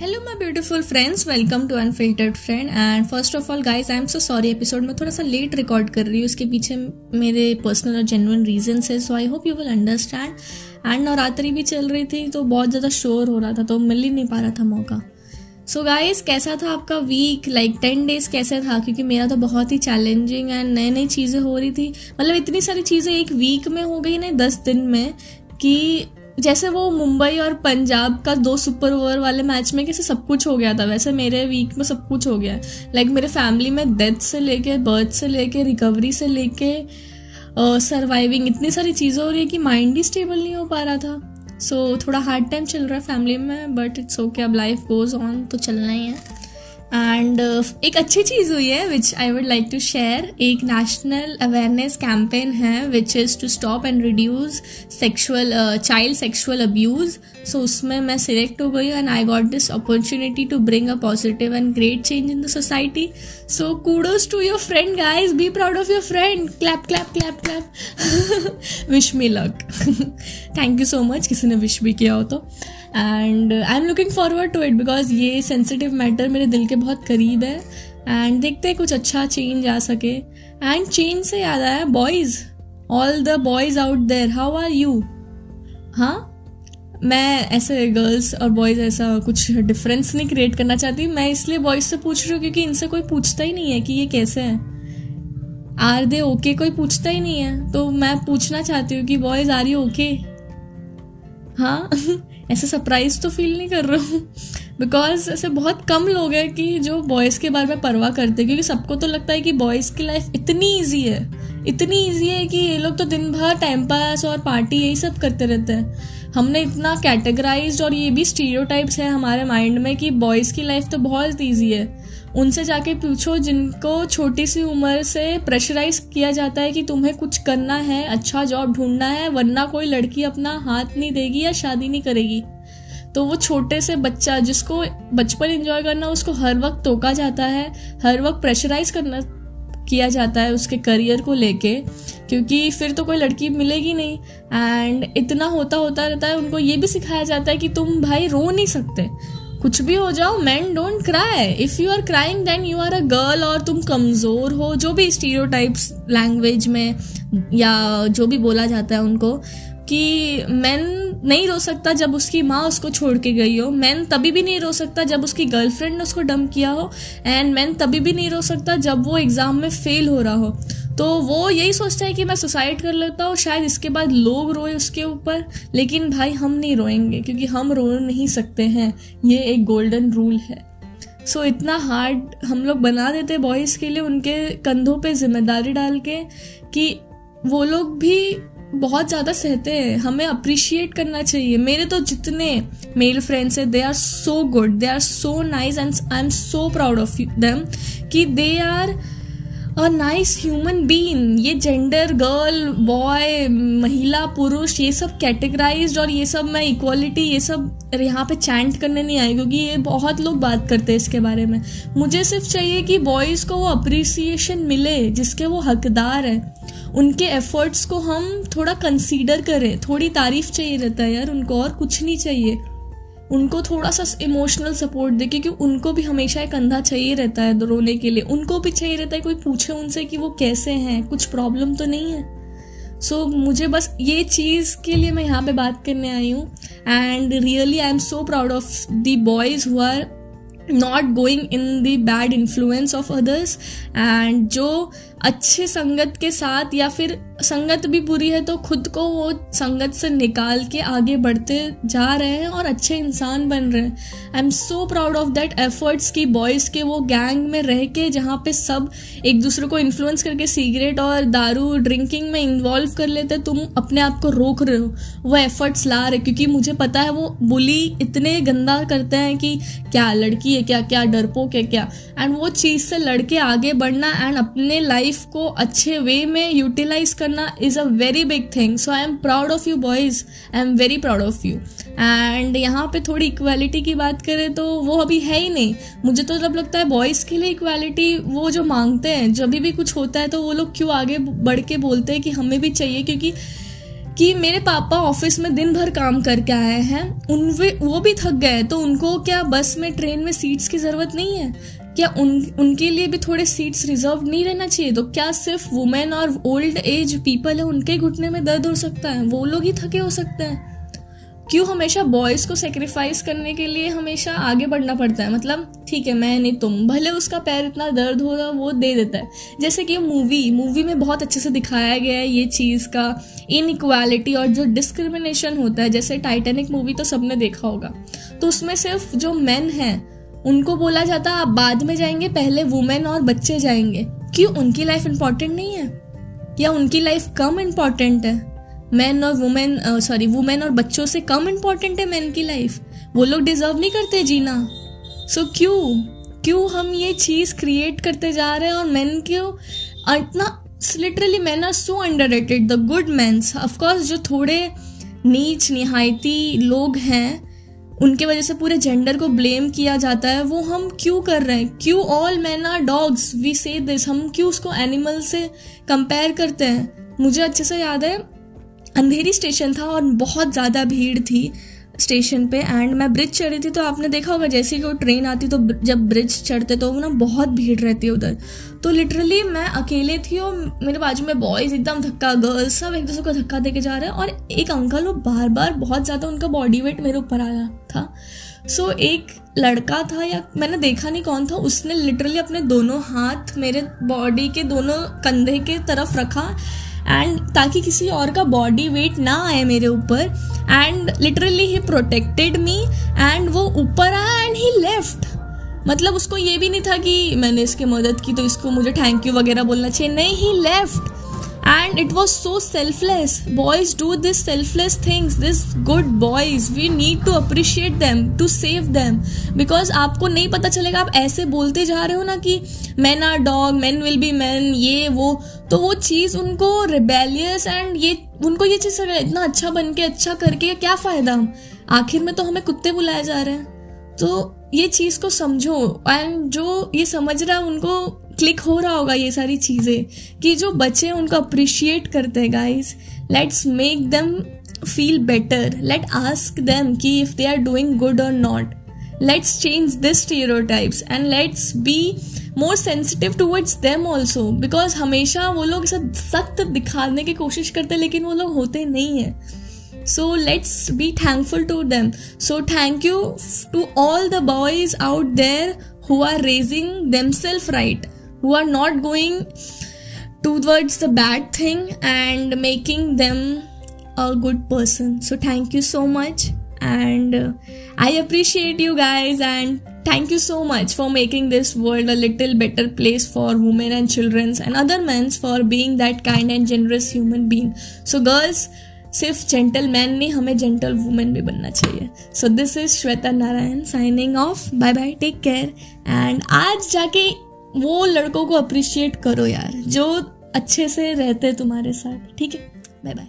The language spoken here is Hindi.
Hello my beautiful friends welcome to unfiltered friend and first of all guys I am so sorry episode में थोड़ा सा लेट रिकॉर्ड कर रही हूँ। उसके पीछे मेरे पर्सनल और जेनुअन रीजन है। So I hope you will understand and Navratri भी चल रही थी तो बहुत ज़्यादा शोर हो रहा था तो मिल ही नहीं पा रहा था मौका। सो so गाइस कैसा था आपका वीक लाइक टेन डेज़ कैसे था? क्योंकि मेरा तो बहुत ही चैलेंजिंग एंड नई नई चीज़ें हो रही थी। मतलब इतनी सारी चीज़ें एक वीक में हो गई ना दस दिन में, कि जैसे वो मुंबई और पंजाब का दो सुपर ओवर वाले मैच में कैसे सब कुछ हो गया था वैसे मेरे वीक में सब कुछ हो गया लाइक like मेरे फैमिली में डेथ से लेके बर्थ से लेके रिकवरी से लेके सर्वाइविंग uh, इतनी सारी चीज़ें हो रही है कि माइंड ही स्टेबल नहीं हो पा रहा था। सो so, थोड़ा हार्ड टाइम चल रहा है फैमिली में बट इट्स ओके अब लाइफ गोज ऑन तो चलना ही है। एंड uh, एक अच्छी चीज़ हुई है which I would like to share एक नेशनल अवेयरनेस कैंपेन है which is to stop and reduce sexual child sexual abuse so उसमें मैं सिलेक्ट हो गई and I got this opportunity to bring a positive and great change in the society so kudos to your friend guys be proud of your friend clap clap clap clap wish me luck thank you so much किसी ने विश भी किया हो तो. And I am looking forward to it because ये सेंसिटिव मैटर मेरे दिल के बहुत करीब है। एंड देखते हैं कुछ अच्छा चेंज आ सके। एंड चेंज से याद आया boys all the boys out there how are you हाँ? मैं ऐसे गर्ल्स और बॉयज़ ऐसा कुछ डिफरेंस नहीं क्रिएट करना चाहती। मैं इसलिए बॉयज़ से पूछ रही हूँ क्योंकि इनसे कोई पूछता ही नहीं है कि ये कैसे हैं। आर दे ओके कोई पूछता ही नहीं है। तो मैं पूछना चाहती हूँ कि बॉयज़ आर यू ओके हाँ? ऐसे सरप्राइज़ तो फील नहीं कर रहा हूँ। बिकॉज़ ऐसे बहुत कम लोग हैं कि जो बॉयज़ के बारे में परवाह करते हैं, क्योंकि सबको तो लगता है कि बॉयज़ की लाइफ इतनी ईजी है। इतनी ईजी है कि ये लोग तो दिन भर टाइम पास और पार्टी यही सब करते रहते हैं। हमने इतना कैटेगराइज और ये भी स्टीरियोटाइप्स है हमारे माइंड में कि बॉयज़ की लाइफ तो बहुत ईजी है। उनसे जाके पूछो जिनको छोटी सी उम्र से प्रेशराइज किया जाता है कि तुम्हें कुछ करना है अच्छा जॉब ढूंढना है, वरना कोई लड़की अपना हाथ नहीं देगी या शादी नहीं करेगी। तो वो छोटे से बच्चा जिसको बचपन एंजॉय करना, उसको हर वक्त टोका जाता है, हर वक्त प्रेशराइज करना किया जाता है उसके करियर को लेके, क्योंकि फिर तो कोई लड़की मिलेगी नहीं। एंड इतना होता होता रहता है, उनको ये भी सिखाया जाता है कि तुम भाई रो नहीं सकते। कुछ भी हो जाओ man don't cry if you are crying then you are a girl और तुम कमज़ोर हो, जो भी स्टीरियोटाइप्स लैंग्वेज में या जो भी बोला जाता है उनको, कि मैन नहीं रो सकता जब उसकी माँ उसको छोड़ के गई हो। मैन तभी भी नहीं रो सकता जब उसकी गर्लफ्रेंड ने उसको डम किया हो। एंड मैन तभी भी नहीं रो सकता जब वो एग्ज़ाम में फेल हो रहा हो। तो वो यही सोचता है कि मैं सुसाइड कर लेता हूँ शायद इसके बाद लोग रोए उसके ऊपर लेकिन भाई हम नहीं रोएँगे क्योंकि हम रो नहीं सकते हैं। ये एक गोल्डन रूल है। सो so, इतना हार्ड हम लोग बना देते बॉयज़ के लिए उनके कंधों पे ज़िम्मेदारी डाल के कि वो लोग भी बहुत ज़्यादा सहते हैं। हमें अप्रिशिएट करना चाहिए। मेरे तो जितने मेल फ्रेंड्स हैं they are so good they are so nice and I am so proud of them कि they are a nice human being ये जेंडर गर्ल बॉय महिला, पुरुष, ये सब कैटेगराइज और ये सब मैं इक्वालिटी ये सब यहाँ पे चैंट करने नहीं आई क्योंकि ये बहुत लोग बात करते हैं इसके बारे में। मुझे सिर्फ़ चाहिए कि बॉयज़ को वो अप्रिसिएशन मिले, जिसके वो हकदार है। उनके एफर्ट्स को हम थोड़ा कंसीडर करें। थोड़ी तारीफ़ चाहिए रहता है यार, उनको और कुछ नहीं चाहिए। उनको थोड़ा सा इमोशनल सपोर्ट दे क्योंकि उनको भी हमेशा एक कंधा चाहिए रहता है रोने के लिए। उनको भी चाहिए रहता है कोई पूछे उनसे कि वो कैसे हैं कुछ प्रॉब्लम तो नहीं है। सो so, मुझे बस ये चीज़ के लिए मैं यहाँ पे बात करने आई हूँ। And really I am so proud of the boys who are not going in the bad influence of others and जो अच्छे संगत के साथ या फिर संगत भी बुरी है तो खुद को वो संगत से निकाल के आगे बढ़ते जा रहे हैं और अच्छे इंसान बन रहे हैं। I am so proud of that efforts की बॉयज़ के वो गैंग में रह के जहाँ पे सब एक दूसरे को इन्फ्लुएंस करके सिगरेट और दारू ड्रिंकिंग में इन्वॉल्व कर लेते, तुम अपने आप को रोक रहे हो। वो एफर्ट्स ला रहे क्योंकि मुझे पता है वो बुली इतने गंदा करते हैं कि क्या लड़की है क्या क्या डरपोक है, क्या। एंड वो चीज़ से लड़के आगे बढ़ना एंड अपने लाइफ को अच्छे वे में यूटिलाइज करना is a very big thing so I am proud of you boys I am very proud of you and यहाँ पे थोड़ी इक्वालिटी की बात करें तो वो अभी है ही नहीं. मुझे तो जब लगता है बॉयज़ के लिए इक्वालिटी वो जो मांगते हैं, जब भी कुछ होता है तो वो लोग क्यों आगे बढ़ के बोलते हैं कि हमें भी चाहिए? क्योंकि कि मेरे पापा ऑफ़िस में दिन भर काम करके आए हैं उन वो भी थक गए तो उनको क्या बस में ट्रेन में सीट्स की ज़रूरत नहीं है? क्या उन, उनके लिए भी थोड़े सीट्स रिज़र्व नहीं रहना चाहिए? तो क्या सिर्फ़ वुमेन और ओल्ड एज पीपल है, उनके घुटने में दर्द हो सकता है? वो लोग ही थके हो सकते हैं। क्यों हमेशा बॉयज़ को सेक्रीफाइस करने के लिए हमेशा आगे बढ़ना पड़ता है? मतलब ठीक है, मैं नहीं, तुम, भले उसका पैर इतना दर्द हो रहा वो दे देता है। जैसे कि मूवी मूवी में बहुत अच्छे से दिखाया गया है ये चीज़ का इनइक्वालिटी और जो डिस्क्रिमिनेशन होता है। जैसे टाइटेनिक मूवी तो सबने देखा होगा। तो उसमें सिर्फ़ जो मैन हैं उनको बोला जाता आप बाद में जाएँगे पहले वुमेन और बच्चे जाएँगे। क्यों? उनकी लाइफ इंपॉर्टेंट नहीं है? या उनकी लाइफ कम इंपॉर्टेंट है? मैन और वुमेन सॉरी वुमेन और बच्चों से कम इम्पोर्टेंट है मैन की लाइफ वो लोग डिजर्व नहीं करते जीना। सो so, क्यों? क्यों हम ये चीज़ क्रिएट करते जा रहे हैं और मैन क्यों इतना literally man are so underrated the good mans of course जो थोड़े नीच निहायती लोग हैं उनके वजह से पूरे जेंडर को ब्लेम किया जाता है। वो हम क्यों कर रहे हैं? क्यों all man are dogs we say this हम क्यों उसको एनिमल से कंपेयर करते हैं? मुझे अच्छे से याद है, अंधेरी स्टेशन था और बहुत ज़्यादा भीड़ थी स्टेशन पे एंड मैं ब्रिज चढ़ी थी तो आपने देखा होगा, जैसे कि वो ट्रेन आती तो जब ब्रिज चढ़ते तो वो ना बहुत भीड़ रहती है उधर। तो लिटरली मैं अकेले थी और मेरे बाजू में बॉयज़ एकदम धक्का गर्ल्स सब एक दूसरे को धक्का दे के जा रहे हैं और एक अंकल वो बार बार बहुत ज़्यादा उनका बॉडी वेट मेरे ऊपर आया। था। सो so, एक लड़का था या मैंने देखा नहीं कौन था उसने लिटरली अपने दोनों हाथ मेरे बॉडी के दोनों कंधे के तरफ़ रखा एंड ताकि किसी और का बॉडी वेट ना आए मेरे ऊपर and literally he protected me and वो ऊपर आया एंड ही लेफ़्ट मतलब उसको ये भी नहीं था कि मैंने इसकी मदद की तो इसको मुझे थैंक यू वगैरह बोलना चाहिए। नहीं he left and it was so selfless. Boys do this selfless things. This good boys, we need to appreciate them, to save them. Because आपको नहीं पता चलेगा, आप ऐसे बोलते जा रहे हो ना कि man are dog man will be man ये, वो. तो वो चीज़ उनको रिबेलियस एंड ये, उनको ये चीज़ इतना अच्छा बन के अच्छा करके क्या फ़ायदा? आखिर में तो हमें कुत्ते बुलाए जा रहे हैं। तो ये चीज़ को समझो। एंड जो ये समझ रहा है, उनको क्लिक हो रहा होगा ये सारी चीज़ें कि जो बच्चे उनको अप्रिशिएट करते हैं guys let's make them feel better let ask them कि if they are doing good और not let's change this stereotypes and let's be more sensitive towards them also because हमेशा वो लोग इसे सख्त दिखाने की कोशिश करते हैं, लेकिन वो लोग होते नहीं हैं. So let's be thankful to them so thank you to all the boys out there are raising them self right. who are not going towards the bad thing and making them a good person. So, thank you so much, and uh, I appreciate you guys, and thank you so much for making this world a little better place for women and children and other men for being that kind and generous human being. So, girls, सिर्फ जेंटल मैन नहीं हमें जेंटल वुमेन भी बनना चाहिए so this is Shweta Narayan signing off bye bye take care and आज जाके वो लड़कों को अप्रिशिएट करो यार, जो अच्छे से रहते तुम्हारे साथ, ठीक है? Bye bye